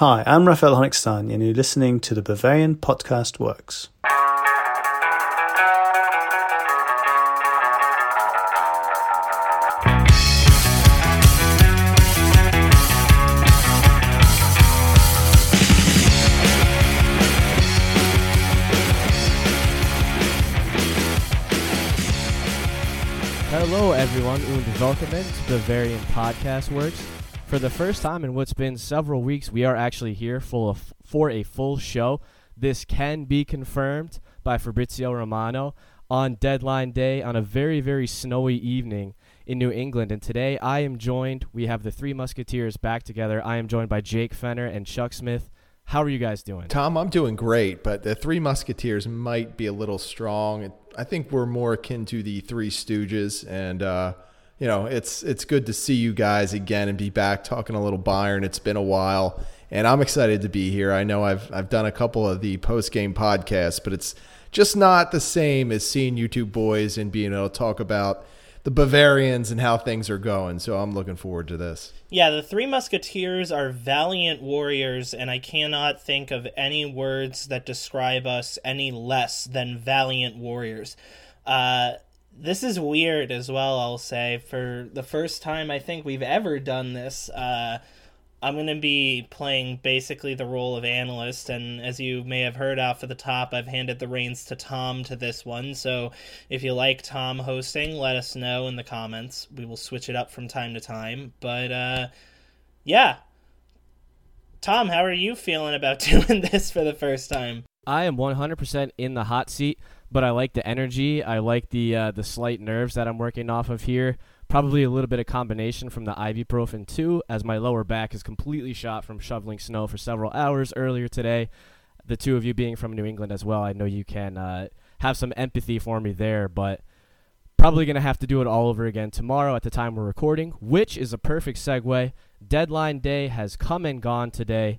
Hi, I'm Raphael Honigstein, and you're listening to the Bavarian Podcast Works. Hello, everyone, und willkommen to Bavarian Podcast Works. For the first time in what's been several weeks, we are actually here full of, for a full show. This can be confirmed by Fabrizio Romano on deadline day on a very, very snowy evening in New England. And today I am joined, we have the three Musketeers back together. I am joined by Jake Fenner and Chuck Smith. How are you guys doing? Tom, I'm doing great, but the Three Musketeers might be a little strong. I think we're more akin to the Three Stooges, and uh, you know, it's it's good to see you guys again and be back talking a little Bayern. It's been a while, and I'm excited to be here. I know I've I've done a couple of the post game podcasts, but it's just not the same as seeing you two boys and being able to talk about the Bavarians and how things are going. So I'm looking forward to this. Yeah, the Three Musketeers are valiant warriors, and I cannot think of any words that describe us any less than valiant warriors. Uh, this is weird as well, I'll say. For the first time I think we've ever done this, uh, I'm going to be playing basically the role of analyst, and as you may have heard off at the top, I've handed the reins to Tom to this one. So if you like Tom hosting, let us know in the comments. We will switch it up from time to time. But uh, yeah, Tom, how are you feeling about doing this for the first time? I am 100% in the hot seat, but I like the energy. I like the uh, the slight nerves that I'm working off of here. Probably a little bit of combination from the ibuprofen too, as my lower back is completely shot from shoveling snow for several hours earlier today. The two of you being from New England as well, I know you can uh, have some empathy for me there, but probably going to have to do it all over again tomorrow at the time we're recording, which is a perfect segue. Deadline day has come and gone today.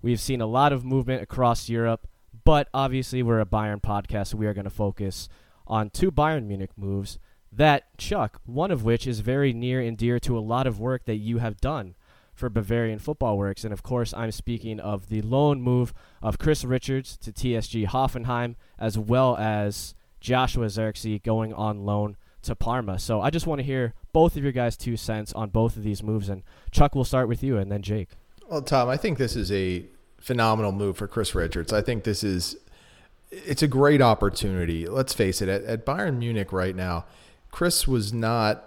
We've seen a lot of movement across Europe, but obviously we're a Bayern podcast, so we are going to focus on two Bayern Munich moves that, Chuck, one of which is very near and dear to a lot of work that you have done for Bavarian Football Works. And of course, I'm speaking of the loan move of Chris Richards to TSG Hoffenheim, as well as Joshua Zirkzee going on loan to Parma. So I just want to hear both of your guys' two cents on both of these moves. And Chuck, we'll start with you and then Jake. Well, Tom, I think this is a phenomenal move for Chris Richards. I think this is it's a great opportunity. Let's face it, at, at Bayern Munich right now, Chris was not,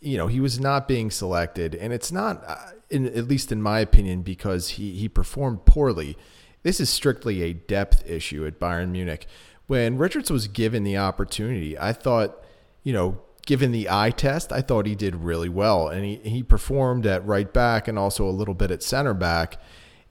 you know, he was not being selected, and it's not, uh, in, at least in my opinion, because he he performed poorly. This is strictly a depth issue at Bayern Munich. When Richards was given the opportunity, I thought, you know, given the eye test, I thought he did really well, and he he performed at right back and also a little bit at center back.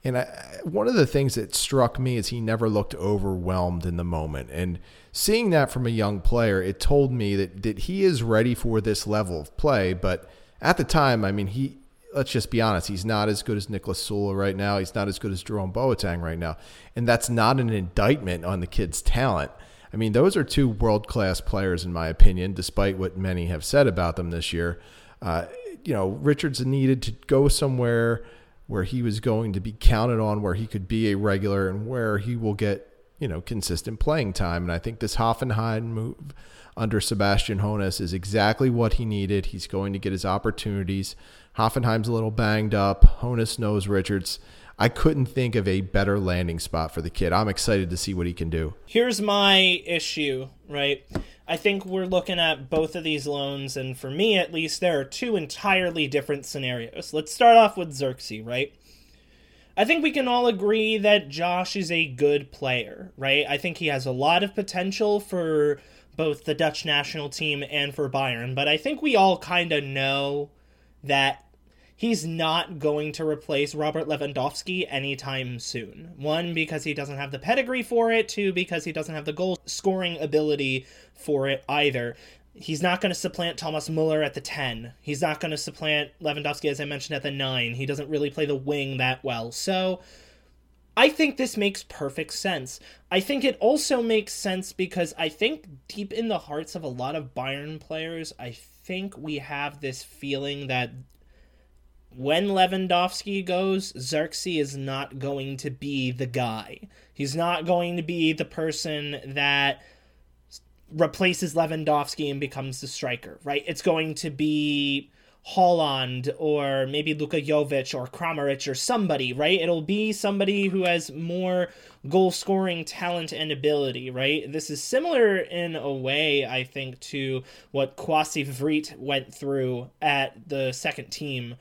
And I, one of the things that struck me is he never looked overwhelmed in the moment. And seeing that from a young player, it told me that, that he is ready for this level of play. But at the time, I mean, he, let's just be honest, he's not as good as Niklas Süle right now. He's not as good as Jerome Boateng right now. And that's not an indictment on the kid's talent. I mean, those are two world class players, in my opinion, despite what many have said about them this year. Uh, you know, Richards needed to go somewhere where he was going to be counted on, where he could be a regular, and where he will get you know consistent playing time. And I think this Hoffenheim move under Sebastian Hoeneß is exactly what he needed. He's going to get his opportunities. Hoffenheim's a little banged up. Hoeneß knows Richards. I couldn't think of a better landing spot for the kid. I'm excited to see what he can do. Here's my issue, right? I think we're looking at both of these loans, and for me at least, there are two entirely different scenarios. Let's start off with Zirkzee, right? I think we can all agree that Josh is a good player, right? I think he has a lot of potential for both the Dutch national team and for Bayern, but I think we all kind of know that he's not going to replace Robert Lewandowski anytime soon. One, because he doesn't have the pedigree for it. Two, because he doesn't have the goal scoring ability for it either. He's not going to supplant Thomas Muller at the 10. He's not going to supplant Lewandowski, as I mentioned, at the 9. He doesn't really play the wing that well. So. I think this makes perfect sense. I think it also makes sense because I think deep in the hearts of a lot of Bayern players, I think we have this feeling that when Lewandowski goes, Zirkzee is not going to be the guy. He's not going to be the person that replaces Lewandowski and becomes the striker, right? It's going to be Haaland or maybe Luka Jovic or Kramaric or somebody, right? It'll be somebody who has more goal scoring talent and ability, right? This is similar in a way, I think, to what Kwasi Wriedt went through at the second team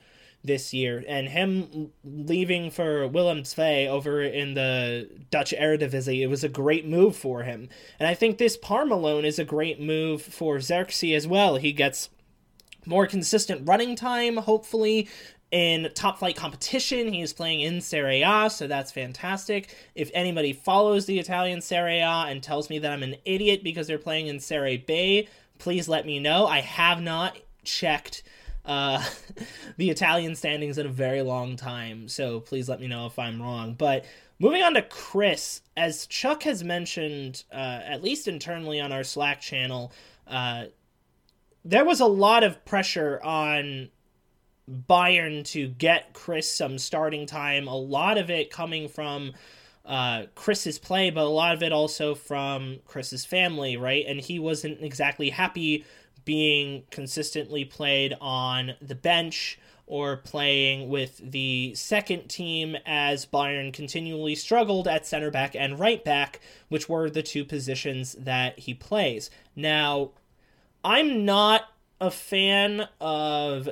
this year and him leaving for Willem II over in the Dutch Eredivisie it was a great move for him and I think this Parma loan is a great move for Zirkzee as well he gets more consistent running time, hopefully. In top flight competition, he is playing in Serie A, so that's fantastic. If anybody follows the Italian Serie A and tells me that I'm an idiot because they're playing in Serie B, please let me know. I have not checked uh, the Italian standings in a very long time, so please let me know if I'm wrong. But moving on to Chris, as Chuck has mentioned, uh, at least internally on our Slack channel, uh, there was a lot of pressure on Bayern to get Chris some starting time. A lot of it coming from uh, Chris's play, but a lot of it also from Chris's family, right? And he wasn't exactly happy being consistently played on the bench or playing with the second team as Bayern continually struggled at center back and right back, which were the two positions that he plays. Now, I'm not a fan of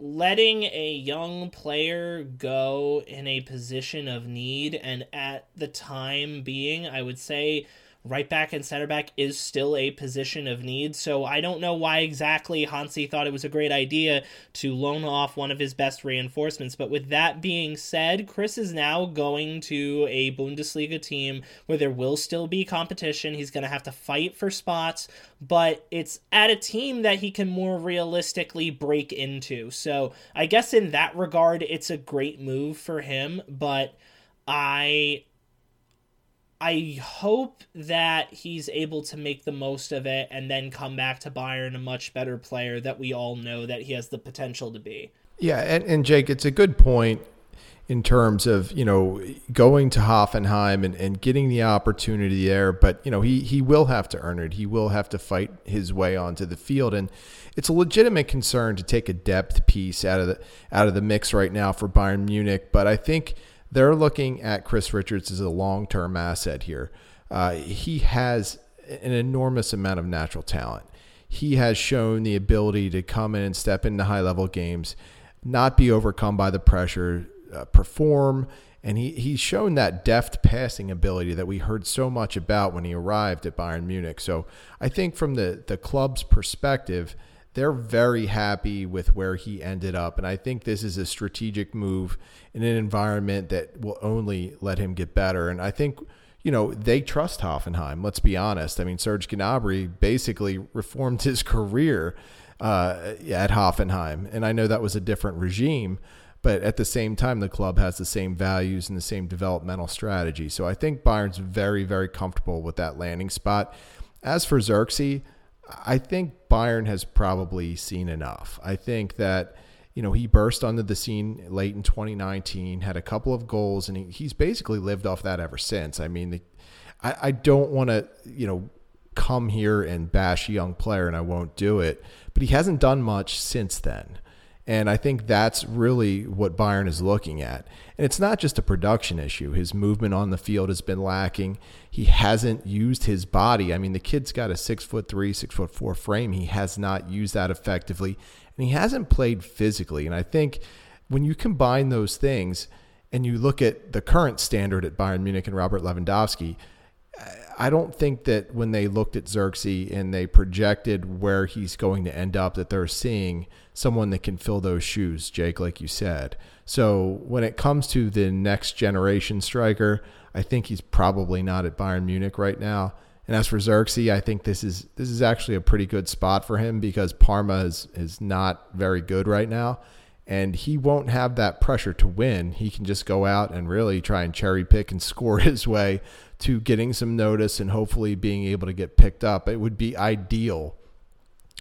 letting a young player go in a position of need and at the time being i would say right back and center back is still a position of need. So I don't know why exactly Hansi thought it was a great idea to loan off one of his best reinforcements. But with that being said, Chris is now going to a Bundesliga team where there will still be competition. He's going to have to fight for spots, but it's at a team that he can more realistically break into. So I guess in that regard, it's a great move for him, but I I hope that he's able to make the most of it and then come back to Bayern a much better player that we all know that he has the potential to be. Yeah, and, and Jake, it's a good point in terms of, you know, going to Hoffenheim and, and getting the opportunity there, but you know, he he will have to earn it. He will have to fight his way onto the field. And it's a legitimate concern to take a depth piece out of the out of the mix right now for Bayern Munich. But I think they're looking at Chris Richards as a long term asset here. Uh, he has an enormous amount of natural talent. He has shown the ability to come in and step into high level games, not be overcome by the pressure, uh, perform. And he, he's shown that deft passing ability that we heard so much about when he arrived at Bayern Munich. So I think from the, the club's perspective, they're very happy with where he ended up. And I think this is a strategic move in an environment that will only let him get better. And I think, you know, they trust Hoffenheim. Let's be honest. I mean, Serge Gnabry basically reformed his career uh, at Hoffenheim. And I know that was a different regime. But at the same time, the club has the same values and the same developmental strategy. So I think Bayern's very, very comfortable with that landing spot. As for Zirkzee, I think Bayern has probably seen enough. I think that you know he burst onto the scene late in 2019, had a couple of goals, and he, he's basically lived off that ever since. I mean, the, I, I don't want to you know come here and bash a young player, and I won't do it. But he hasn't done much since then. And I think that's really what Bayern is looking at. And it's not just a production issue. His movement on the field has been lacking. He hasn't used his body. I mean, the kid's got a six foot three, six foot four frame. He has not used that effectively. And he hasn't played physically. And I think when you combine those things and you look at the current standard at Bayern Munich and Robert Lewandowski, I don't think that when they looked at Zirkzee and they projected where he's going to end up, that they're seeing someone that can fill those shoes, Jake, like you said. So when it comes to the next generation striker, I think he's probably not at Bayern Munich right now. And as for Zirkzee, I think this is this is actually a pretty good spot for him because Parma is is not very good right now and he won't have that pressure to win. He can just go out and really try and cherry pick and score his way to getting some notice and hopefully being able to get picked up. It would be ideal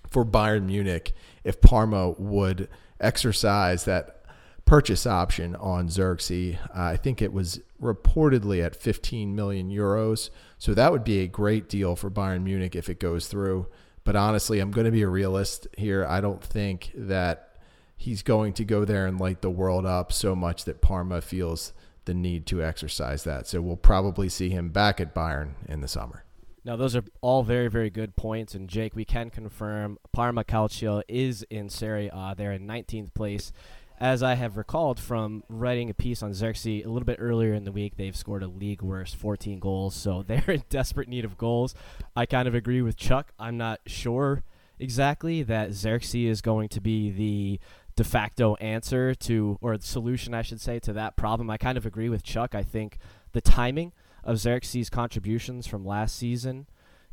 for Bayern Munich if Parma would exercise that purchase option on Zirkzee. Uh, I think it was reportedly at 15 million euros. So that would be a great deal for Bayern Munich if it goes through. But honestly, I'm going to be a realist here. I don't think that he's going to go there and light the world up so much that Parma feels the need to exercise that. So we'll probably see him back at Bayern in the summer. Now, those are all very, very good points. And Jake, we can confirm Parma Calcio is in Serie A. They're in 19th place. As I have recalled from writing a piece on Zirkzee a little bit earlier in the week, they've scored a league worst 14 goals, so they're in desperate need of goals. I kind of agree with Chuck. I'm not sure exactly that Zirkzee is going to be the de facto answer to, or solution, I should say, to that problem. I kind of agree with Chuck. I think the timing of Zirkzee' contributions from last season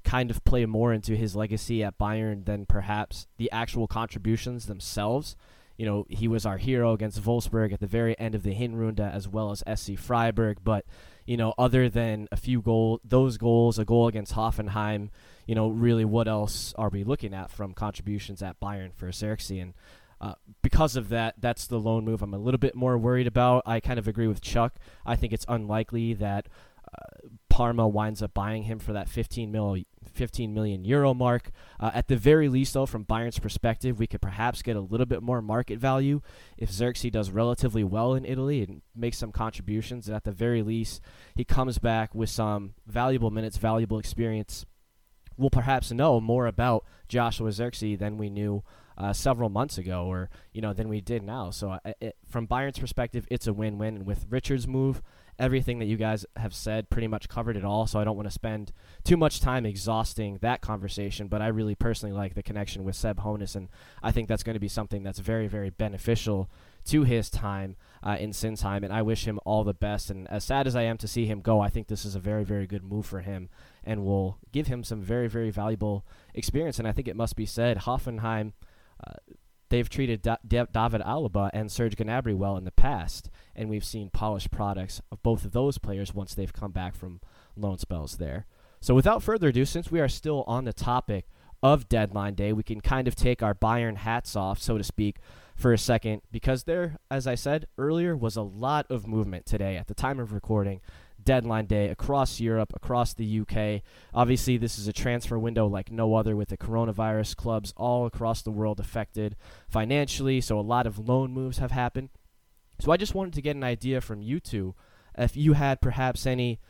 kind of play more into his legacy at Bayern than perhaps the actual contributions themselves. You know, he was our hero against Wolfsburg at the very end of the Hinrunde as well as SC Freiburg, but you know, other than a few goals, those goals, a goal against Hoffenheim, you know, really what else are we looking at from contributions at Bayern for Zirkzee? And uh, because of that, that's the lone move I'm a little bit more worried about. I kind of agree with Chuck. I think it's unlikely that uh, Parma winds up buying him for that 15 mil, 15 million euro mark. Uh, at the very least, though, from Bayern's perspective, we could perhaps get a little bit more market value if Zirkzee does relatively well in Italy and makes some contributions. And at the very least, he comes back with some valuable minutes, valuable experience. We'll perhaps know more about Joshua Zirkzee than we knew uh, several months ago, or you know, than we did now. So, it, from Bayern's perspective, it's a win-win. And with Richard's move, everything that you guys have said pretty much covered it all. So I don't want to spend too much time exhausting that conversation. But I really personally like the connection with Seb Hoeneß, and I think that's going to be something that's very, very beneficial to his time uh, in Sinsheim. And I wish him all the best. And as sad as I am to see him go, I think this is a very, very good move for him and will give him some very, very valuable experience. And I think it must be said, Hoffenheim. They've treated da- David Alaba and Serge Gnabry well in the past, and we've seen polished products of both of those players once they've come back from loan spells there. So without further ado, since we are still on the topic of deadline day, we can kind of take our Bayern hats off, so to speak, for a second, because there, as I said earlier, was a lot of movement today at the time of recording deadline day across Europe, across the UK. Obviously, this is a transfer window like no other with the coronavirus clubs all across the world affected financially, so a lot of loan moves have happened. So I just wanted to get an idea from you two if you had perhaps any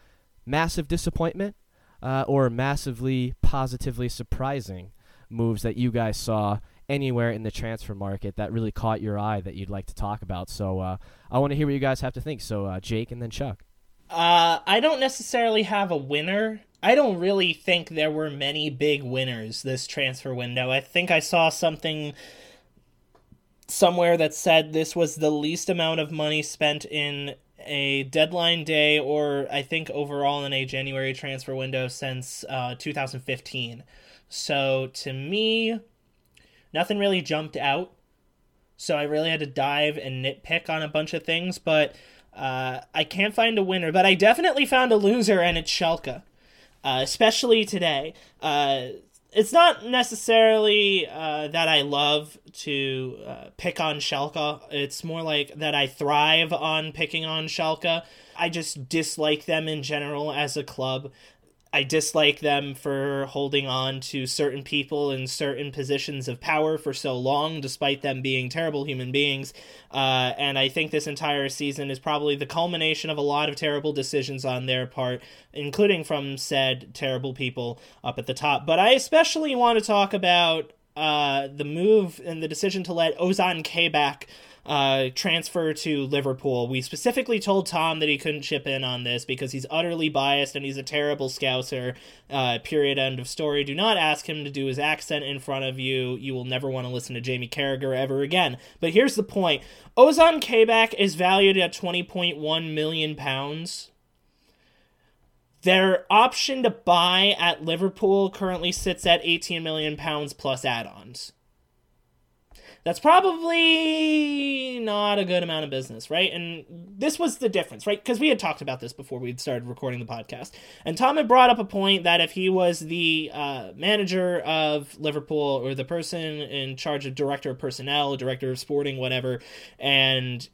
massive disappointment uh, or massively positively surprising moves that you guys saw anywhere in the transfer market that really caught your eye that you'd like to talk about. So uh, I want to hear what you guys have to think. So uh, Jake and then Chuck. Uh, I don't necessarily have a winner. I don't really think there were many big winners this transfer window. I think I saw something somewhere that said this was the least amount of money spent in a deadline day or I think overall in a January transfer window since uh, 2015. So to me, nothing really jumped out. So I really had to dive and nitpick on a bunch of things, but uh, I can't find a winner, but I definitely found a loser, and it's Schalke, uh, especially today. Uh, it's not necessarily uh, that I love to uh, pick on Schalke. It's more like that I thrive on picking on Schalke. I just dislike them in general as a club. I dislike them for holding on to certain people in certain positions of power for so long, despite them being terrible human beings. Uh, and I think this entire season is probably the culmination of a lot of terrible decisions on their part, including from said terrible people up at the top. But I especially want to talk about uh, the move and the decision to let Ozan Kabak uh, transfer to Liverpool. We specifically told Tom that he couldn't chip in on this because he's utterly biased and he's a terrible scouser. Uh, period. End of story. Do not ask him to do his accent in front of you. You will never want to listen to Jamie Carragher ever again. But here's the point: Ozan Kabak is valued at twenty point one million pounds. Their option to buy at Liverpool currently sits at 18 million pounds plus add-ons that's probably not a good amount of business, right? And this was the difference, right? Because we had talked about this before we started recording the podcast. And Tom had brought up a point that if he was the uh, manager of Liverpool or the person in charge of director of personnel, director of sporting, whatever, and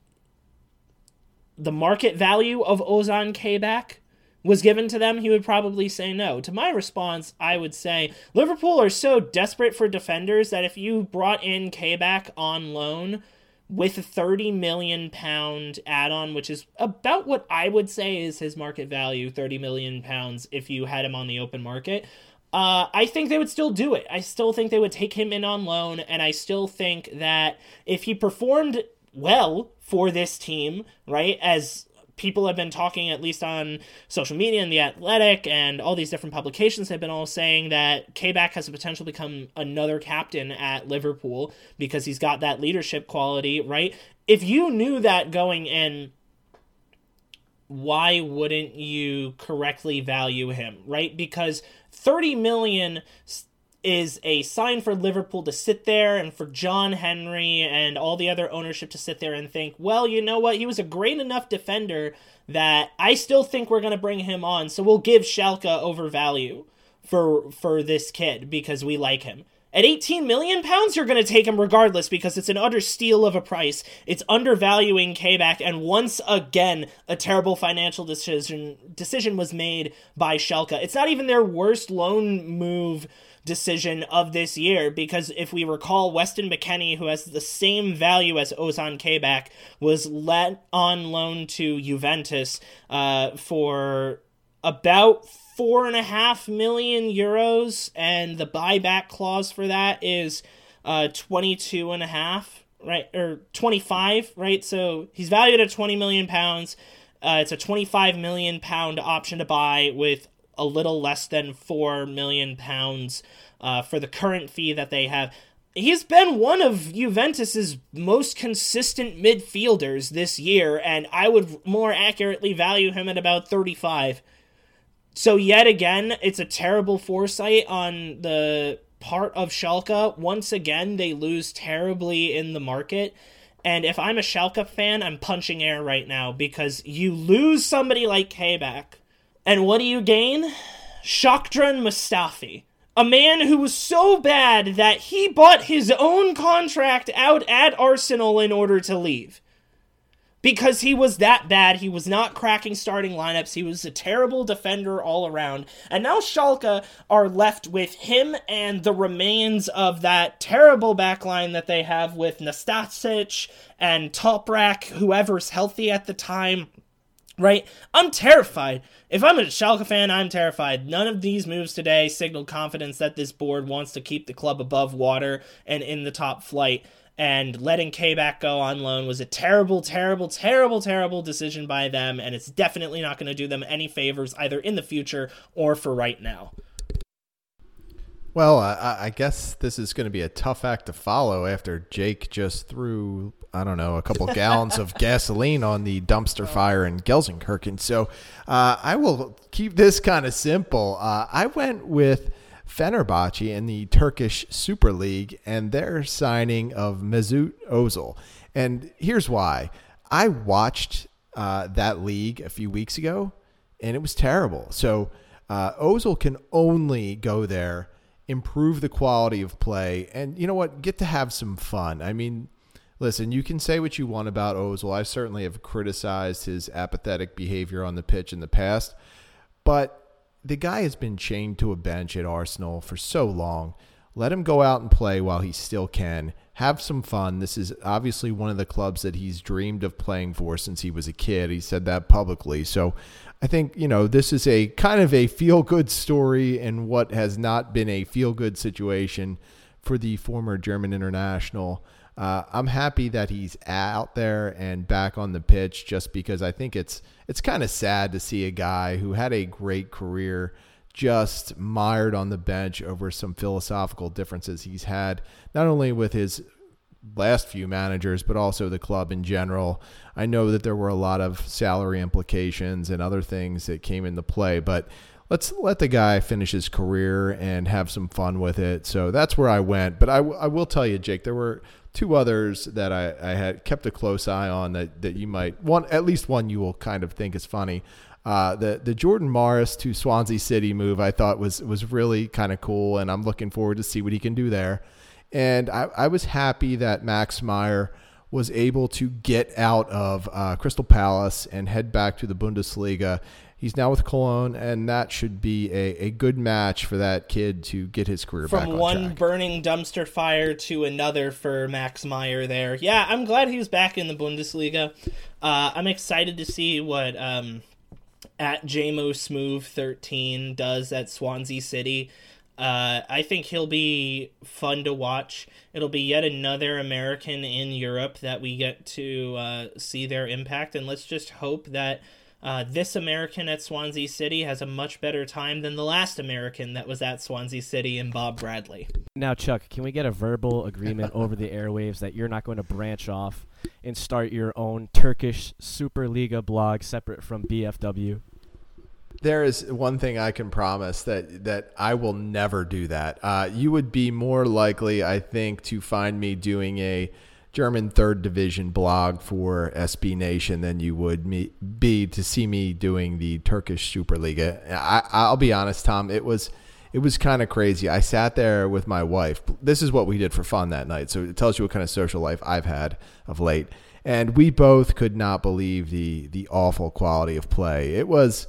the market value of Ozan Kabak was given to them, he would probably say no. To my response, I would say Liverpool are so desperate for defenders that if you brought in Kabak on loan with a 30 million pound add-on, which is about what I would say is his market value, 30 million pounds if you had him on the open market. Uh, I think they would still do it. I still think they would take him in on loan, and I still think that if he performed well for this team, right, as people have been talking, at least on social media and The Athletic and all these different publications have been all saying that Kabak has the potential to become another captain at Liverpool because he's got that leadership quality, right? If you knew that going in, why wouldn't you correctly value him, right? Because 30 million is a sign for Liverpool to sit there and for John Henry and all the other ownership to sit there and think, well, you know what? He was a great enough defender that I still think we're going to bring him on. So we'll give Schalke over value for for this kid because we like him. At 18 million pounds, you're going to take him regardless because it's an utter steal of a price. It's undervaluing Kabak, and once again, a terrible financial decision decision was made by Schalke. It's not even their worst loan move decision of this year because if we recall, Weston McKennie, who has the same value as Ozan Kabak, was let on loan to Juventus uh, for about four and a half million euros, and the buyback clause for that is uh, 22 and a half, right? Or 25, right? So he's valued at 20 million pounds. Uh, it's a 25 million pound option to buy with a little less than 4 million pounds uh, for the current fee that they have. He's been one of Juventus's most consistent midfielders this year, and I would more accurately value him at about 35. So, yet again, it's a terrible foresight on the part of Schalke. Once again, they lose terribly in the market. And if I'm a Schalke fan, I'm punching air right now because you lose somebody like Kabak and what do you gain? Shkodran Mustafi. A man who was so bad that he bought his own contract out at Arsenal in order to leave. Because he was that bad, he was not cracking starting lineups, he was a terrible defender all around. And now Schalke are left with him and the remains of that terrible backline that they have with Nastasic and Toprak, whoever's healthy at the time right? I'm terrified. If I'm a Schalke fan, I'm terrified. None of these moves today signal confidence that this board wants to keep the club above water and in the top flight. And letting Kabak go on loan was a terrible, terrible, terrible, terrible decision by them, and it's definitely not going to do them any favors either in the future or for right now. Well, I, I, guess this is going to be a tough act to follow after Jake just threw, I don't know, a couple gallons of gasoline on the dumpster fire in Gelsenkirchen. So uh, I will keep this kind of simple. Uh, I went with Fenerbahce in the Turkish Super League and their signing of Mesut Ozil. And here's why I watched uh, that league a few weeks ago, and it was terrible. So uh, Ozil can only go there improve the quality of play, and you know what? Get to have some fun. I mean, listen, you can say what you want about Ozil. I certainly have criticized his apathetic behavior on the pitch in the past, but the guy has been chained to a bench at Arsenal for so long. Let him go out and play while he still can. Have some fun. This is obviously one of the clubs that he's dreamed of playing for since he was a kid. He said that publicly. So I think, you know, this is a kind of a feel good story in what has not been a feel good situation for the former German international. Uh, I'm happy that he's out there and back on the pitch just because I think it's it's kind of sad to see a guy who had a great career just mired on the bench over some philosophical differences he's had not only with his last few managers, but also the club in general. I know that there were a lot of salary implications and other things that came into play, but let's let the guy finish his career and have some fun with it. So that's where I went. But I, I will tell you, Jake, there were two others that I, I had kept a close eye on that, that you might one at least one you will kind of think is funny. Uh, the the Jordan Morris to Swansea City move I thought was was really kind of cool, and I'm looking forward to see what he can do there. And I, I was happy that Max Meyer was able to get out of uh, Crystal Palace and head back to the Bundesliga. He's now with Cologne, and that should be a, a good match for that kid to get his career From back on one track. burning dumpster fire to another for Max Meyer there. Yeah, I'm glad he's back in the Bundesliga. Uh, I'm excited to see what um, at JMO Smooth 13 does at Swansea City. Uh, I think he'll be fun to watch. It'll be yet another American in Europe that we get to uh, see their impact, and let's just hope that uh, this American at Swansea City has a much better time than the last American that was at Swansea City and Bob Bradley. Now, Chuck, can we get a verbal agreement over the airwaves that you're not going to branch off and start your own Turkish Superliga blog separate from BFW? There is one thing I can promise that that I will never do that. Uh, you would be more likely, I think, to find me doing a German third division blog for SB Nation than you would me be to see me doing the Turkish Superliga. I, I'll be honest, Tom. It was it was kind of crazy. I sat there with my wife. This is what we did for fun that night. So it tells you what kind of social life I've had of late. And we both could not believe the the awful quality of play. It was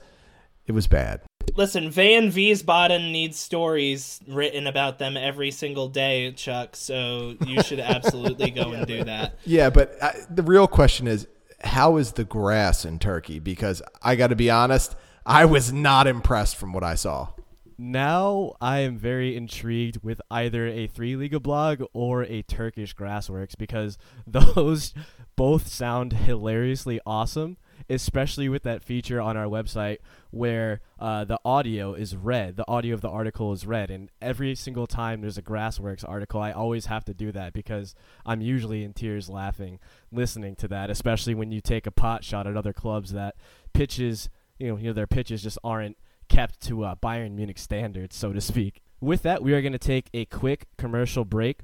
it was bad. Listen, Wehen Wiesbaden needs stories written about them every single day, Chuck. So you should absolutely go and do that. Yeah, but uh, the real question is how is the grass in Turkey? Because I got to be honest, I was not impressed from what I saw. Now I am very intrigued with either a three Liga blog or a Turkish Grassworks because those both sound hilariously awesome, especially with that feature on our website where uh, the audio is read. The audio of the article is read, and every single time there's a Grassworks article, I always have to do that because I'm usually in tears laughing listening to that, especially when you take a pot shot at other clubs that pitches, you know, you know their pitches just aren't kept to uh, Bayern Munich standards, so to speak. With that, we are going to take a quick commercial break,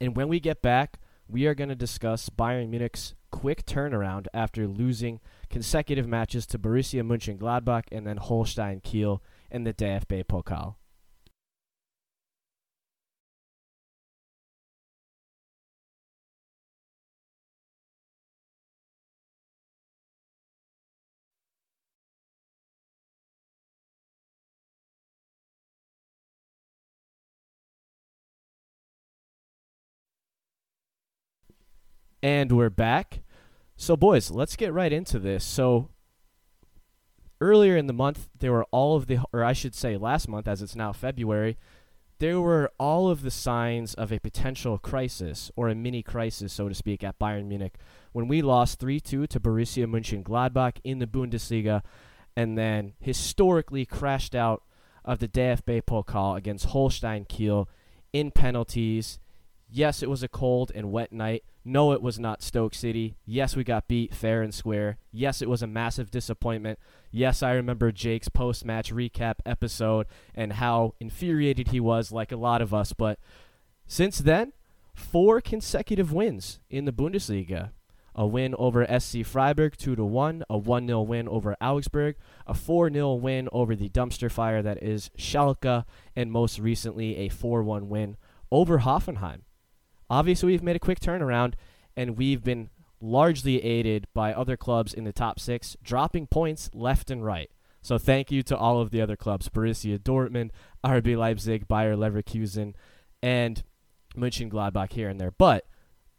and when we get back, we are going to discuss Bayern Munich's quick turnaround after losing consecutive matches to Borussia Mönchengladbach and then Holstein Kiel in the DFB Pokal. And we're back. So, boys, let's get right into this. So, earlier in the month, there were all of the, or I should say last month, as it's now February, there were all of the signs of a potential crisis, or a mini crisis, so to speak, at Bayern Munich when we lost 3 2 to Borussia Mönchengladbach in the Bundesliga and then historically crashed out of the DFB Pokal against Holstein Kiel in penalties. Yes, it was a cold and wet night. No, it was not Stoke City. Yes, we got beat fair and square. Yes, it was a massive disappointment. Yes, I remember Jake's post match recap episode and how infuriated he was, like a lot of us. But since then, four consecutive wins in the Bundesliga. A win over SC Freiburg 2 to 1, a 1 0 win over Augsburg, a 4 0 win over the dumpster fire that is Schalke, and most recently a 4 1 win over Hoffenheim. Obviously, we've made a quick turnaround, and we've been largely aided by other clubs in the top six, dropping points left and right. So thank you to all of the other clubs: Borussia Dortmund, RB Leipzig, Bayer Leverkusen, and Mönchengladbach here and there. But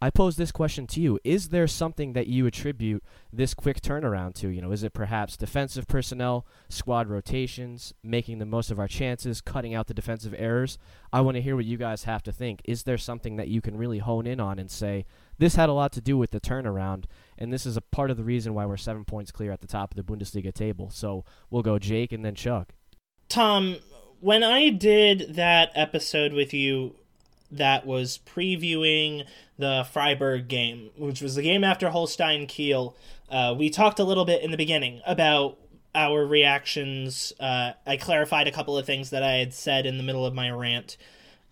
I pose this question to you: Is there something that you attribute this quick turnaround to? You know, is it perhaps defensive personnel, squad rotations, making the most of our chances, cutting out the defensive errors? I want to hear what you guys have to think. Is there something that you can really hone in on and say this had a lot to do with the turnaround, and this is a part of the reason why we're seven points clear at the top of the Bundesliga table? So we'll go Jake and then Chuck. Tom, when I did that episode with you that was previewing the Freiburg game, which was the game after Holstein Kiel, uh, we talked a little bit in the beginning about our reactions. Uh, I clarified a couple of things that I had said in the middle of my rant.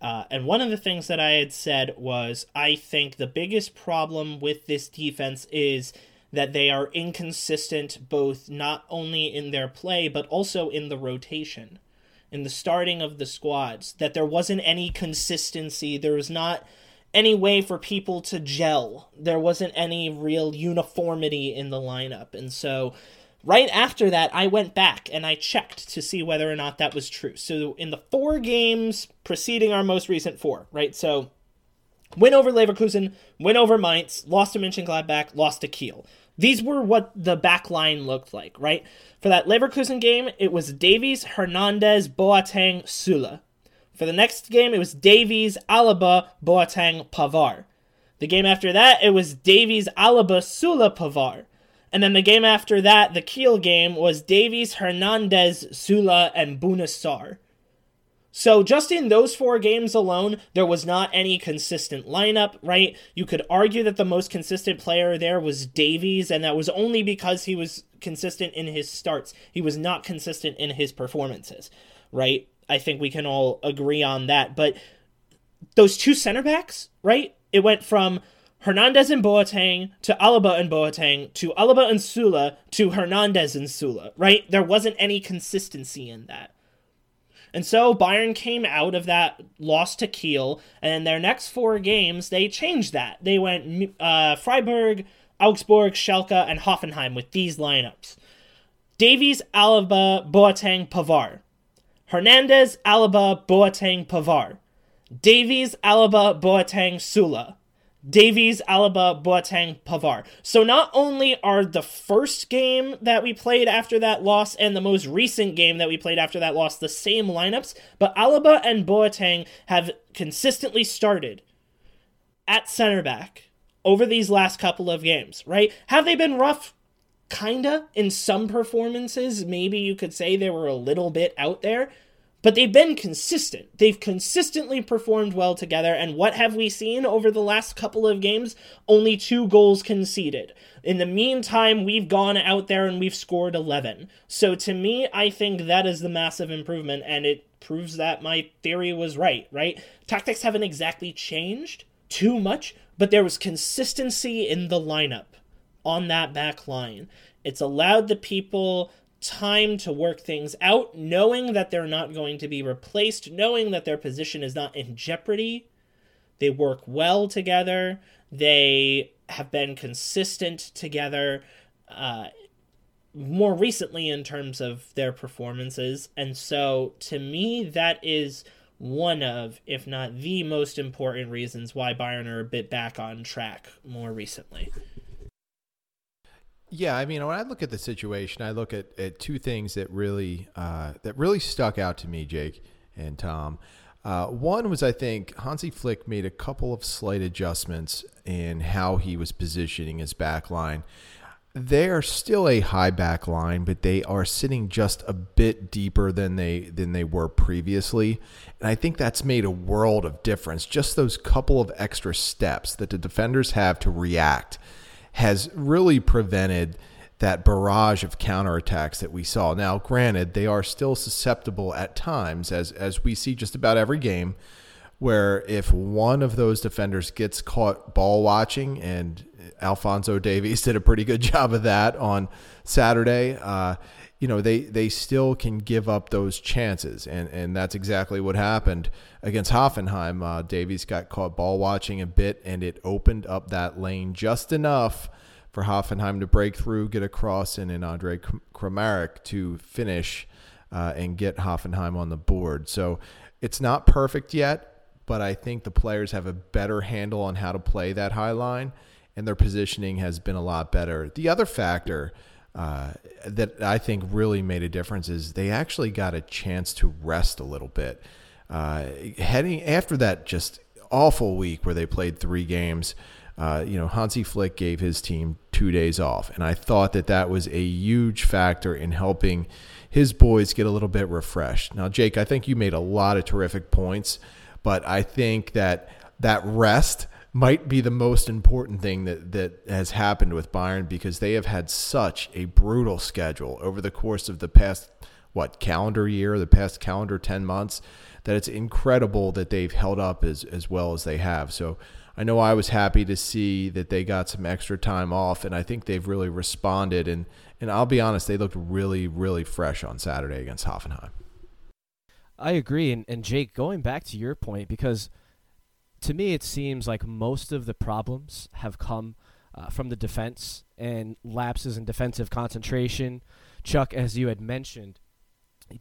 Uh, and one of the things that I had said was I think the biggest problem with this defense is that they are inconsistent both not only in their play but also in the rotation in the starting of the squads that there wasn't any consistency there was not any way for people to gel. There wasn't any real uniformity in the lineup. And so right after that, I went back and I checked to see whether or not that was true. So in the four games preceding our most recent four, right? So win over Leverkusen, win over Mainz, lost to Mönchengladbach, lost to Kiel. These were what the back line looked like, right? For that Leverkusen game, it was Davies, Hernandez, Boateng, Süle. For the next game, it was Davies, Alaba, Boateng, Pavard. The game after that, it was Davies, Alaba, Süle, Pavard. And then the game after that, the Kiel game, was Davies, Hernandez, Süle, and Bouna Sarr. So just in those four games alone, there was not any consistent lineup, right? You could argue that the most consistent player there was Davies, and that was only because he was consistent in his starts. He was not consistent in his performances, right? I think we can all agree on that. But those two center backs, right? It went from Hernandez and Boateng to Alaba and Boateng to Alaba and Süle to Hernandez and Süle, right? There wasn't any consistency in that. And so Bayern came out of that loss to Kiel, and in their next four games, they changed that. They went uh, Freiburg, Augsburg, Schalke, and Hoffenheim with these lineups. Davies, Alaba, Boateng, Pavard. Hernandez, Alaba, Boateng, Pavard. Davies, Alaba, Boateng, Süle. Davies, Alaba, Boateng, Pavard. So not only are the first game that we played after that loss and the most recent game that we played after that loss the same lineups, but Alaba and Boateng have consistently started at center back over these last couple of games, right? Have they been rough? Kinda. In some performances, maybe you could say they were a little bit out there but they've been consistent. They've consistently performed well together. And what have we seen over the last couple of games? Only two goals conceded. In the meantime, we've gone out there and we've scored 11. So to me, I think that is the massive improvement, and it proves that my theory was right, right? Tactics haven't exactly changed too much, but there was consistency in the lineup on that back line. It's allowed the people time to work things out, knowing that they're not going to be replaced, knowing that their position is not in jeopardy. They work well together. They have been consistent together uh, more recently in terms of their performances. And so, to me, that is one of, if not the most important reasons why Bayern are a bit back on track more recently. Yeah, I mean, when I look at the situation, I look at, at two things that really uh, that really stuck out to me, Jake and Tom. Uh, one was I think Hansi Flick made a couple of slight adjustments in how he was positioning his back line. They are still a high back line, but they are sitting just a bit deeper than they than they were previously, and I think that's made a world of difference. Just those couple of extra steps that the defenders have to react has really prevented that barrage of counterattacks that we saw. Now, granted, they are still susceptible at times, as as we see just about every game, where if one of those defenders gets caught ball watching, and Alphonso Davies did a pretty good job of that on Saturday. Uh, you know they they still can give up those chances, and and that's exactly what happened against Hoffenheim. Uh, Davies got caught ball watching a bit, and it opened up that lane just enough for Hoffenheim to break through, get across, and then Andre Kramaric to finish uh, and get Hoffenheim on the board. So it's not perfect yet, but I think the players have a better handle on how to play that high line, and their positioning has been a lot better. The other factor uh, that I think really made a difference is they actually got a chance to rest a little bit. Uh, heading after that just awful week where they played three games, uh, you know, Hansi Flick gave his team two days off, and I thought that that was a huge factor in helping his boys get a little bit refreshed. Now, Jake, I think you made a lot of terrific points, but I think that that rest might be the most important thing that, that has happened with Bayern because they have had such a brutal schedule over the course of the past, what, calendar year, the past calendar 10 months, that it's incredible that they've held up as, as well as they have. So I know I was happy to see that they got some extra time off, and I think they've really responded. And, and I'll be honest, they looked really, really fresh on Saturday against Hoffenheim. I agree. And, and Jake, going back to your point, because – to me, it seems like most of the problems have come uh, from the defense and lapses in defensive concentration. Chuck, as you had mentioned,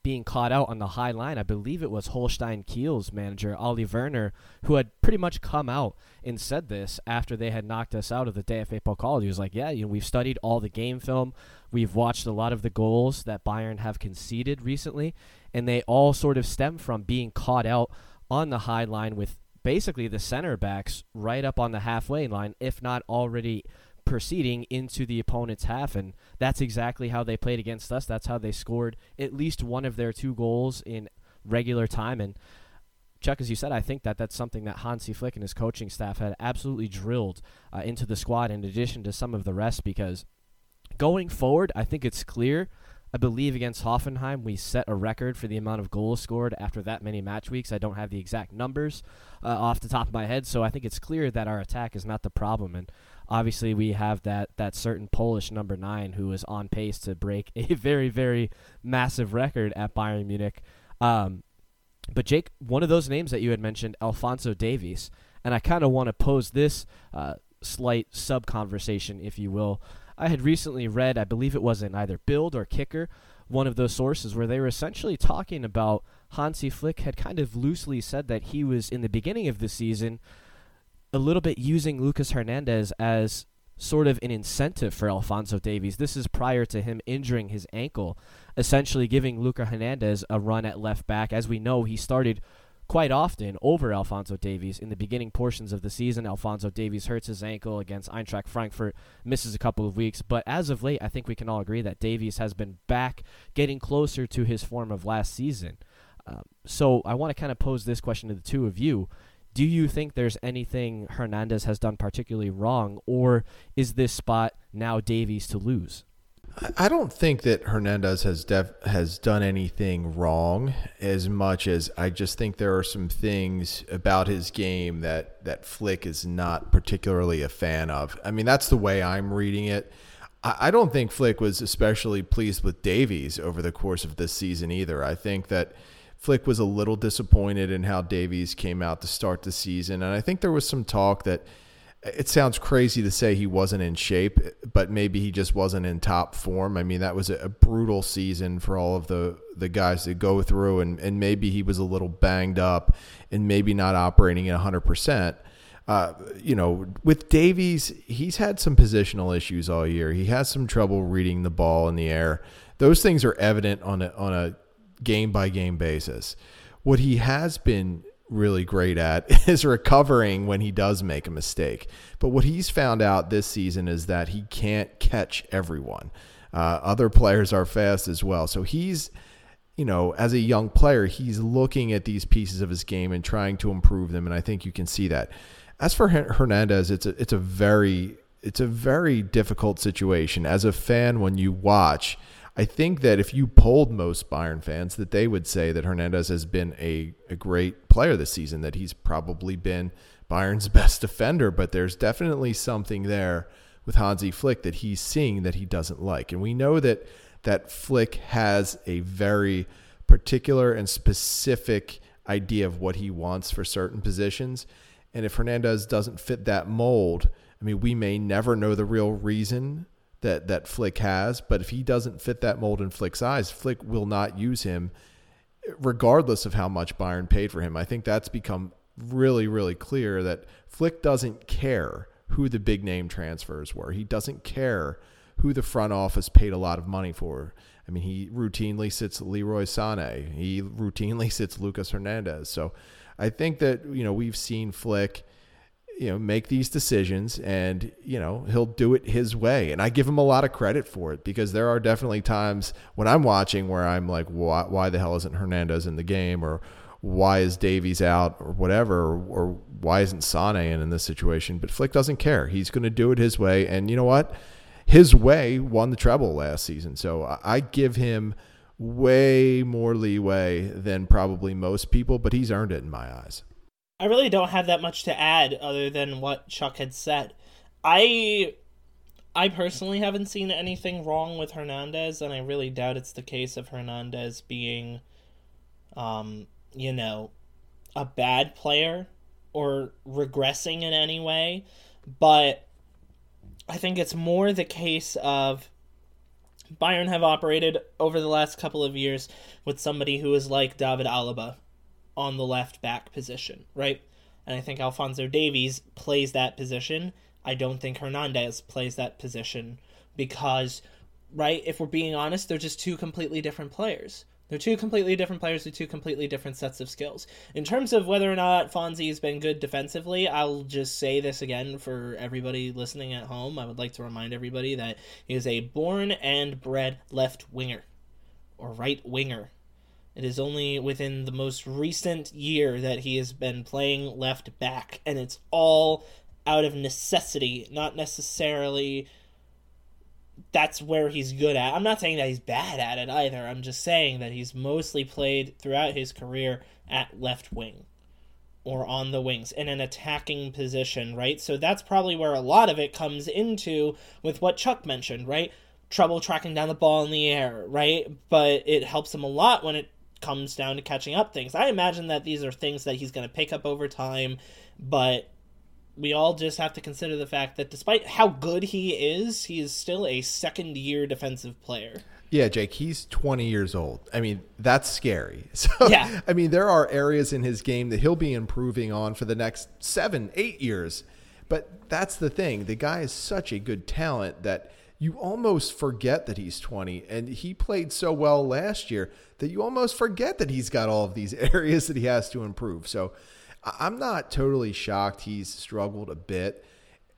being caught out on the high line. I believe it was Holstein Kiel's manager, Ole Werner, who had pretty much come out and said this after they had knocked us out of the DFB Pokal. He was like, Yeah, you know, we've studied all the game film. We've watched a lot of the goals that Bayern have conceded recently, and they all sort of stem from being caught out on the high line with basically the center backs right up on the halfway line, if not already proceeding into the opponent's half. And that's exactly how they played against us. That's how they scored at least one of their two goals in regular time. And Chuck, as you said, I think that that's something that Hansi Flick and his coaching staff had absolutely drilled uh, into the squad in addition to some of the rest because going forward, I think it's clear I believe against Hoffenheim, we set a record for the amount of goals scored after that many match weeks. I don't have the exact numbers uh, off the top of my head, so I think it's clear that our attack is not the problem. And obviously, we have that, that certain Polish number nine who is on pace to break a very, very massive record at Bayern Munich. Um, but, Jake, one of those names that you had mentioned, Alphonso Davies, and I kind of want to pose this uh, slight sub conversation, if you will. I had recently read, I believe it was in either Bild or Kicker, one of those sources where they were essentially talking about Hansi Flick had kind of loosely said that he was in the beginning of the season a little bit using Lucas Hernandez as sort of an incentive for Alphonso Davies. This is prior to him injuring his ankle, essentially giving Luca Hernandez a run at left back. As we know, he started quite often over Alphonso Davies in the beginning portions of the season. Alphonso Davies hurts his ankle against Eintracht Frankfurt, misses a couple of weeks, but as of late, I think we can all agree that Davies has been back, getting closer to his form of last season. Um, so I want to kind of pose this question to the two of you. Do you think there's anything Hernandez has done particularly wrong, or is this spot now Davies to lose? I don't think that Hernandez has def- has done anything wrong as much as I just think there are some things about his game that that Flick is not particularly a fan of. I mean, that's the way I'm reading it. I, I don't think Flick was especially pleased with Davies over the course of this season either. I think that Flick was a little disappointed in how Davies came out to start the season, and I think there was some talk that it sounds crazy to say he wasn't in shape, but maybe he just wasn't in top form. I mean, that was a, brutal season for all of the, the guys to go through, and, and maybe he was a little banged up and maybe not operating at 100%. Uh, you know, with Davies, he's had some positional issues all year. He has some trouble reading the ball in the air. Those things are evident on a, on a game by game basis. What he has been really great at is recovering when he does make a mistake. But what he's found out this season is that he can't catch everyone. Uh, other players are fast as well. So he's, you know, as a young player, he's looking at these pieces of his game and trying to improve them. And I think you can see that. As for Hernandez, it's a, it's a very it's a very difficult situation as a fan when you watch I think that if you polled most Bayern fans, that they would say that Hernandez has been a, a great player this season, that he's probably been Bayern's best defender, but there's definitely something there with Hansi Flick that he's seeing that he doesn't like. And we know that that Flick has a very particular and specific idea of what he wants for certain positions. And if Hernandez doesn't fit that mold, I mean, we may never know the real reason that that Flick has. But if he doesn't fit that mold in Flick's eyes, Flick will not use him, regardless of how much Bayern paid for him. I think that's become really, really clear that Flick doesn't care who the big name transfers were. He doesn't care who the front office paid a lot of money for. I mean, he routinely sits Leroy Sané. He routinely sits Lucas Hernandez. So I think that, you know, we've seen Flick – you know make these decisions and you know he'll do it his way. And i give him a lot of credit for it because there are definitely times when i'm watching where i'm like why, why the hell isn't hernandez in the game? Or why is davies out? Or whatever? Or, or why isn't sane in in this situation? But flick doesn't care. He's going to do it his way. And you know what? His way won the treble last season. So I, I give him way more leeway than probably most people but he's earned it in my eyes I really don't have that much to add other than what Chuck had said. I I personally haven't seen anything wrong with Hernandez, and I really doubt it's the case of Hernandez being, um, you know, a bad player. or regressing in any way, but I think it's more the case of Bayern have operated over the last couple of years with somebody who is like David Alaba on the left back position, right? And I think Alphonso Davies plays that position. I don't think Hernandez plays that position because, right, if we're being honest, they're just two completely different players. They're two completely different players with two completely different sets of skills. In terms of whether or not Fonzie has been good defensively, I'll just say this again for everybody listening at home. I would like to remind everybody that he is a born and bred left winger or right winger. It is only within the most recent year that he has been playing left back, and it's all out of necessity, not necessarily that's where he's good at. I'm not saying that he's bad at it either. I'm just saying that he's mostly played throughout his career at left wing or on the wings in an attacking position, right? So that's probably where a lot of it comes into with what Chuck mentioned, right? Trouble tracking down the ball in the air, right? But it helps him a lot when it comes down to catching up things. I imagine that these are things that he's going to pick up over time, but we all just have to consider the fact that despite how good he is, he is still a second year defensive player. Yeah, Jake, he's 20 years old. I mean, that's scary. So, yeah. I mean, there are areas in his game that he'll be improving on for the next seven, eight years. But that's the thing. The guy is such a good talent that you almost forget that he's 20. And he played so well last year that you almost forget that he's got all of these areas that he has to improve. So, I'm not totally shocked he's struggled a bit.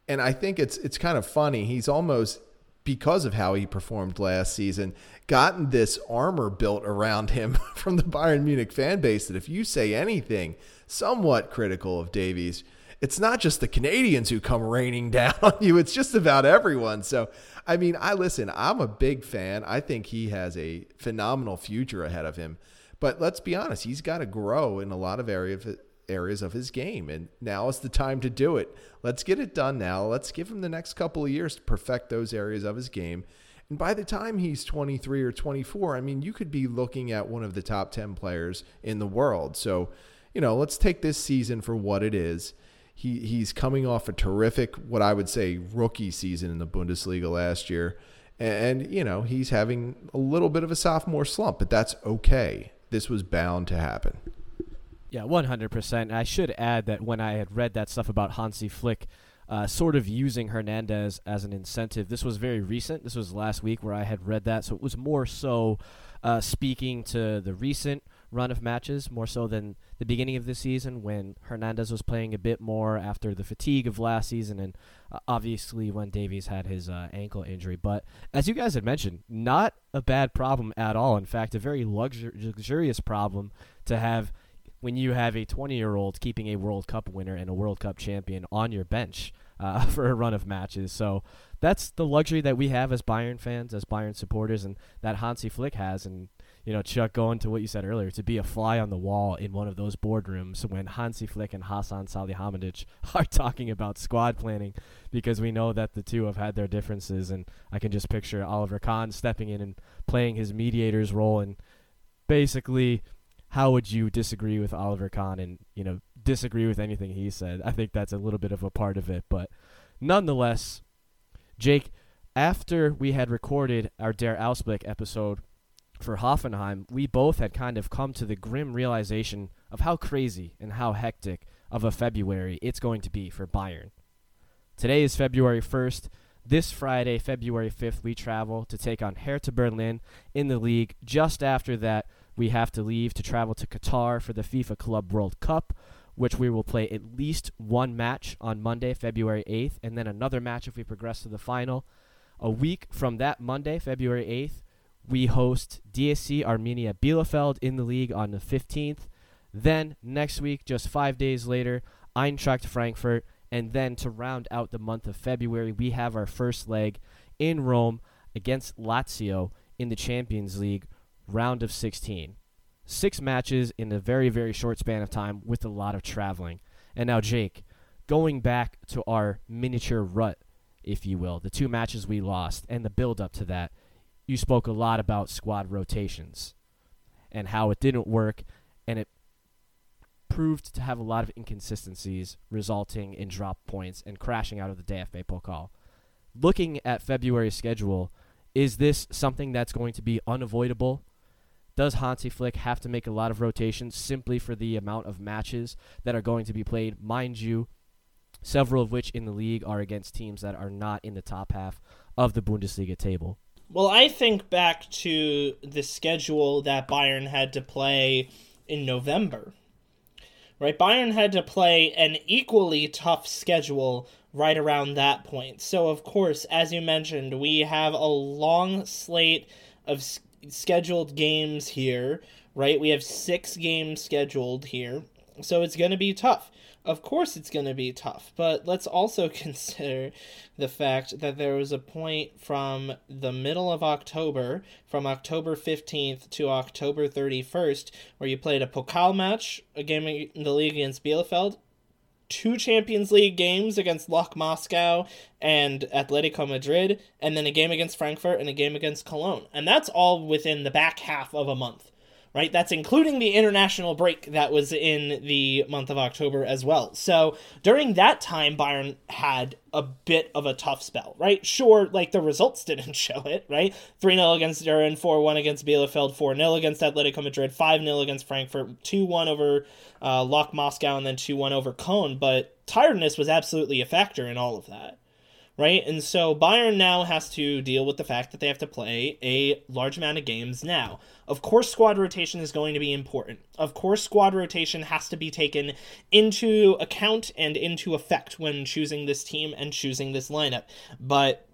And I think it's it's kind of funny. He's almost because of how he performed last season, gotten this armor built around him from the Bayern Munich fan base that if you say anything somewhat critical of Davies, it's not just the Canadians who come raining down on you, it's just about everyone. So, I mean, I listen, I'm a big fan. I think he has a phenomenal future ahead of him. But let's be honest, he's got to grow in a lot of areas areas of his game. And now is the time to do it. Let's get it done now. Let's give him the next couple of years to perfect those areas of his game. And by the time he's 23 or 24, I mean, you could be looking at one of the top 10 players in the world. So, you know, let's take this season for what it is. He, he's coming off a terrific, what I would say, rookie season in the Bundesliga last year. And, you know, he's having a little bit of a sophomore slump, but that's okay. This was bound to happen. Yeah, 100%. I should add that when I had read that stuff about Hansi Flick uh, sort of using Hernandez as an incentive, this was very recent. This was last week where I had read that. So it was more so uh, speaking to the recent run of matches, more so than the beginning of the season when Hernandez was playing a bit more after the fatigue of last season and uh, obviously when Davies had his uh, ankle injury. But as you guys had mentioned, not a bad problem at all. In fact, a very luxur- luxurious problem to have when you have a 20 year old keeping a World Cup winner and a World Cup champion on your bench uh, for a run of matches. So that's the luxury that we have as Bayern fans, as Bayern supporters, and that Hansi Flick has. And, you know, Chuck, going to what you said earlier, to be a fly on the wall in one of those boardrooms when Hansi Flick and Hasan Salihamidzic are talking about squad planning because we know that the two have had their differences. And I can just picture Oliver Kahn stepping in and playing his mediator's role and basically how would you disagree with Oliver Kahn and you know disagree with anything he said? I think that's a little bit of a part of it, but nonetheless, Jake, after we had recorded our Der Ausblick episode for Hoffenheim, we both had kind of come to the grim realization of how crazy and how hectic of a February it's going to be for Bayern. Today is February 1st. This Friday, February 5th, we travel to take on Hertha Berlin in the league. Just after that, we have to leave to travel to Qatar for the FIFA Club World Cup, which we will play at least one match on Monday, February 8th, and then another match if we progress to the final. A week from that Monday, February 8th, we host DSC Arminia Bielefeld in the league on the 15th. Then next week, just five days later, Eintracht Frankfurt. And then to round out the month of February, we have our first leg in Rome against Lazio in the Champions League round of 16. Six matches in a very, very short span of time with a lot of traveling. And now, Jake, going back to our miniature rut, if you will, the two matches we lost and the build up to that, you spoke a lot about squad rotations and how it didn't work and it proved to have a lot of inconsistencies, resulting in drop points and crashing out of the DFB Pokal. Looking at February's schedule, is this something that's going to be unavoidable? Does Hansi Flick have to make a lot of rotations simply for the amount of matches that are going to be played? Mind you, several of which in the league are against teams that are not in the top half of the Bundesliga table. Well, I think back to the schedule that Bayern had to play in November. Right? Bayern had to play an equally tough schedule right around that point. So, of course, as you mentioned, we have a long slate of s- scheduled games here, right? We have six games scheduled here. So, it's going to be tough. Of course, it's going to be tough, but let's also consider the fact that there was a point from the middle of October, from October 15th to October 31st, where you played a Pokal match, a game in the league against Bielefeld, two Champions League games against Lok Moscow and Atletico Madrid, and then a game against Frankfurt and a game against Cologne. And that's all within the back half of a month, right? That's including the international break that was in the month of October as well. So during that time, Bayern had a bit of a tough spell, right? Sure, like the results didn't show it, right? 3 0 against Duren, 4 1 against Bielefeld, 4 0 against Atletico Madrid, 5 0 against Frankfurt, 2 1 over uh, Lok Moscow, and then 2 1 over Cologne. But tiredness was absolutely a factor in all of that right? And so Bayern now has to deal with the fact that they have to play a large amount of games now. Of course, squad rotation is going to be important. Of course, squad rotation has to be taken into account and into effect when choosing this team and choosing this lineup. But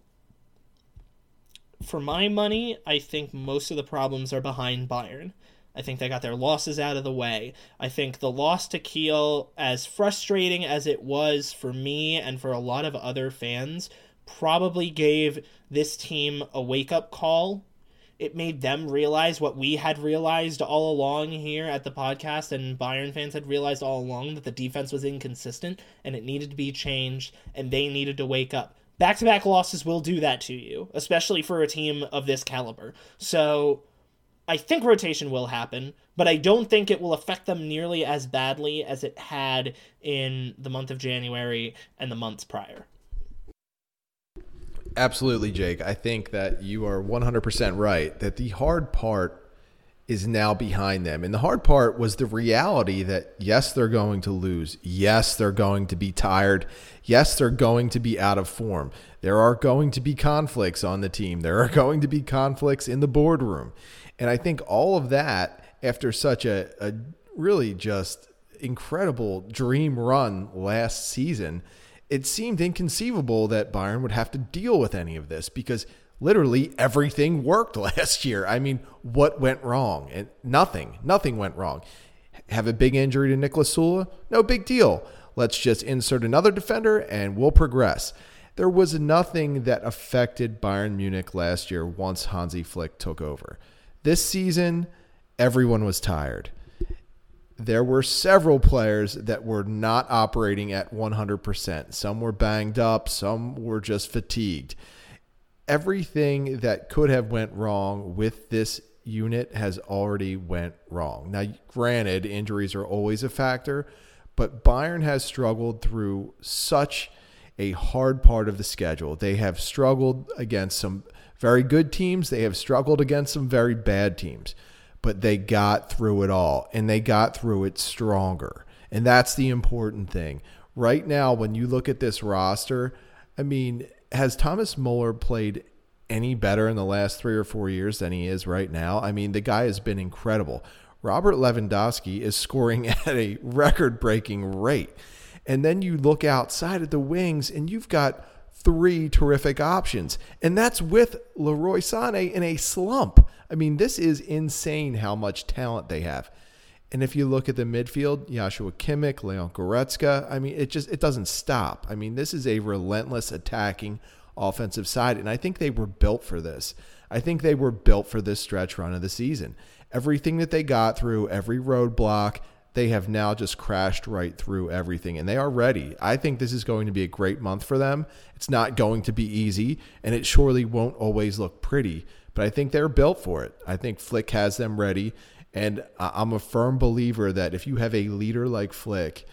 for my money, I think most of the problems are behind Bayern. I think they got their losses out of the way. I think the loss to Kiel, as frustrating as it was for me and for a lot of other fans, probably gave this team a wake up call. It made them realize what we had realized all along here at the podcast, and Bayern fans had realized all along that the defense was inconsistent and it needed to be changed, and they needed to wake up. Back to back losses will do that to you, especially for a team of this caliber. So I think rotation will happen, but I don't think it will affect them nearly as badly as it had in the month of January and the months prior. Absolutely, Jake. I think that you are 100% right that the hard part is now behind them. And the hard part was the reality that yes, they're going to lose. Yes, they're going to be tired. Yes, they're going to be out of form. There are going to be conflicts on the team. There are going to be conflicts in the boardroom. And I think all of that, after such a, a really just incredible dream run last season, it seemed inconceivable that Bayern would have to deal with any of this because literally everything worked last year. I mean, what went wrong? And nothing, nothing went wrong. Have a big injury to Niklas Süle? No big deal. Let's just insert another defender and we'll progress. There was nothing that affected Bayern Munich last year once Hansi Flick took over. This season, everyone was tired. There were several players that were not operating at 100%. Some were banged up, some were just fatigued. Everything that could have went wrong with this unit has already went wrong. Now, granted, injuries are always a factor, but Bayern has struggled through such a hard part of the schedule. They have struggled against some very good teams, they have struggled against some very bad teams, but they got through it all and they got through it stronger. And that's the important thing. Right now, when you look at this roster, I mean, has Thomas Muller played any better in the last three or four years than he is right now? I mean, the guy has been incredible. Robert Lewandowski is scoring at a record breaking rate. And then you look outside at the wings and you've got three terrific options. And that's with Leroy Sané in a slump. I mean, this is insane how much talent they have. And if you look at the midfield, Joshua Kimmich, Leon Goretzka, I mean, it just it doesn't stop. I mean, this is a relentless attacking offensive side, and I think they were built for this. I think they were built for this stretch run of the season. Everything that they got through, every roadblock, they have now just crashed right through everything and they are ready. I think this is going to be a great month for them. It's not going to be easy and it surely won't always look pretty, but I think they're built for it. I think Flick has them ready And I'm a firm believer that if you have a leader like Flick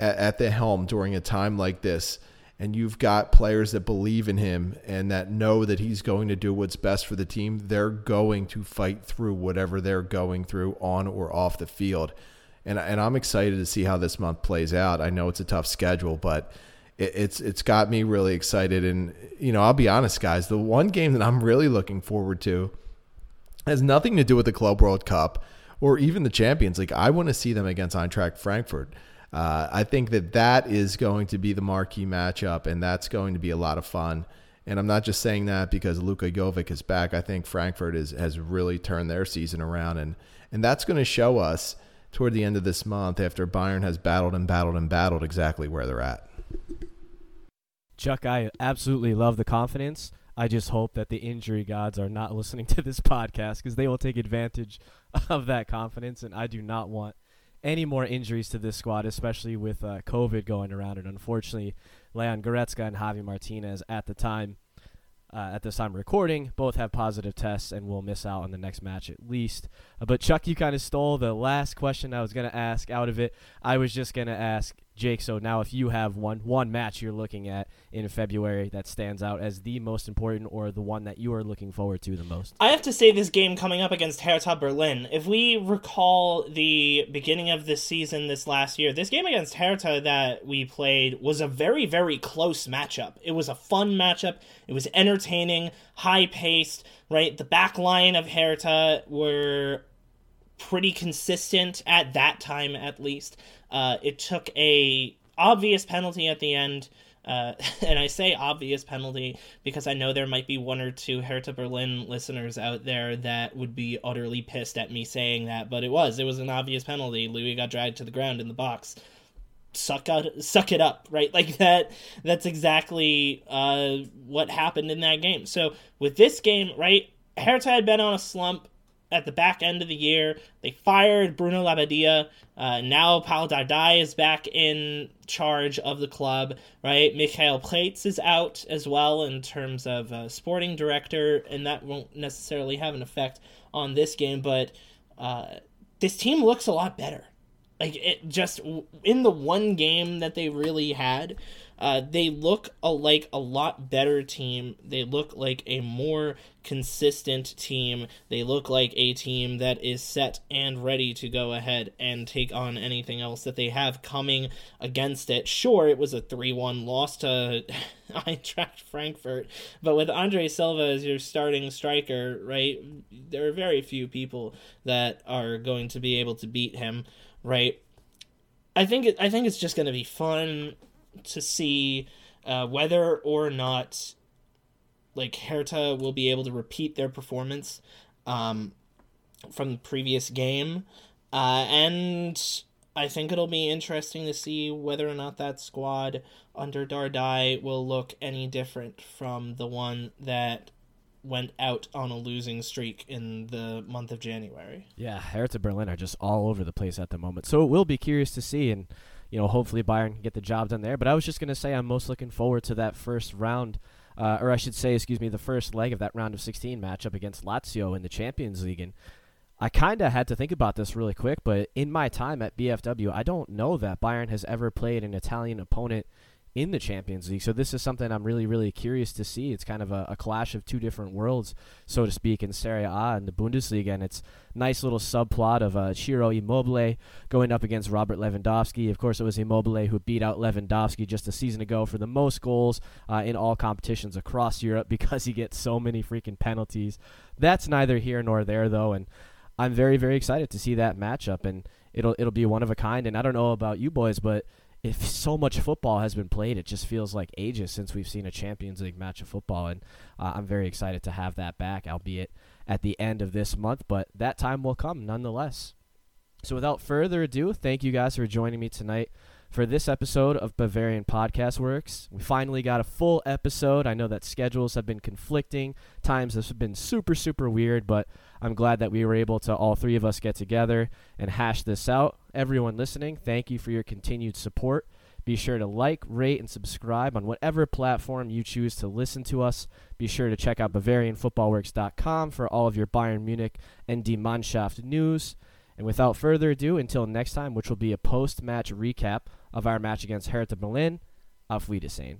at, the helm during a time like this, and you've got players that believe in him and that know that he's going to do what's best for the team, they're going to fight through whatever they're going through on or off the field. And, and I'm excited to see how this month plays out. I know it's a tough schedule, but it, it's it's got me really excited. And you know, I'll be honest, guys, the one game that I'm really looking forward to has nothing to do with the Club World Cup or even the Champions League. I want to see them against Eintracht Frankfurt. Uh, I think that that is going to be the marquee matchup, and that's going to be a lot of fun. And I'm not just saying that because Luka Jovic is back. I think Frankfurt is, has really turned their season around, and and that's going to show us toward the end of this month after Bayern has battled and battled and battled exactly where they're at. Chuck, I absolutely love the confidence. I just hope that the injury gods are not listening to this podcast because they will take advantage of that confidence, and I do not want any more injuries to this squad, especially with uh, COVID going around. And unfortunately, Leon Goretzka and Javi Martinez at the time, uh, at this time recording, both have positive tests and will miss out on the next match at least. Uh, but Chuck, you kind of stole the last question I was going to ask out of it. I was just going to ask Jake, so now if you have one one match you're looking at in February that stands out as the most important or the one that you are looking forward to the most? I have to say this game coming up against Hertha Berlin. If we recall the beginning of this season this last year, this game against Hertha that we played was a very very close matchup. It was a fun matchup. It was entertaining, high paced, right? The back line of Hertha were pretty consistent at that time at least. Uh, it took a obvious penalty at the end. Uh, and I say obvious penalty because I know there might be one or two Hertha Berlin listeners out there that would be utterly pissed at me saying that, but it was. It was an obvious penalty. Louis got dragged to the ground in the box. Suck out, suck it up, right? Like that. That's exactly uh, what happened in that game. So with this game, right, Hertha had been on a slump at the back end of the year. They fired Bruno Labbadia. Uh, now Paul Dardai is back in charge of the club, right? Michael Preetz is out as well in terms of uh, sporting director, and that won't necessarily have an effect on this game, but uh, this team looks a lot better. Like it just in the one game that they really had, uh, they look a, like a lot better team. They look like a more consistent team. They look like a team that is set and ready to go ahead and take on anything else that they have coming against it. Sure, it was a 3 1 loss to Eintracht Frankfurt, but with Andre Silva as your starting striker, right, there are very few people that are going to be able to beat him, right? I think it, I think it's just going to be fun to see uh, whether or not like Hertha will be able to repeat their performance um, from the previous game, uh, and I think it'll be interesting to see whether or not that squad under Dardai will look any different from the one that went out on a losing streak in the month of January. Yeah, Hertha Berlin are just all over the place at the moment. So it will be curious to see and you know, hopefully Bayern can get the job done there. But I was just going to say I'm most looking forward to that first round, uh, or I should say, excuse me, the first leg of that round of 16 matchup against Lazio in the Champions League. And I kind of had to think about this really quick, but in my time at BFW, I don't know that Bayern has ever played an Italian opponent in the Champions League. So this is something I'm really, really curious to see. It's kind of a, a, clash of two different worlds, so to speak, in Serie A and the Bundesliga. And it's nice little subplot of uh, Ciro Immobile going up against Robert Lewandowski. Of course, it was Immobile who beat out Lewandowski just a season ago for the most goals uh, in all competitions across Europe because he gets so many freaking penalties. That's neither here nor there, though. And I'm very, very excited to see that matchup. And it'll it'll be one of a kind. And I don't know about you boys, but if so much football has been played, it just feels like ages since we've seen a Champions League match of football, and uh, I'm very excited to have that back, albeit at the end of this month, but that time will come nonetheless. So, without further ado, thank you guys for joining me tonight for this episode of Bavarian Podcast Works. We finally got a full episode. I know that schedules have been conflicting, times have been super, super weird, but I'm glad that we were able to, all three of us, get together and hash this out. Everyone listening, thank you for your continued support. Be sure to like, rate, and subscribe on whatever platform you choose to listen to us. Be sure to check out BavarianFootballWorks.com for all of your Bayern Munich and Die Mannschaft news. And without further ado, until next time, which will be a post match recap of our match against Hertha Berlin, auf Wiedersehen.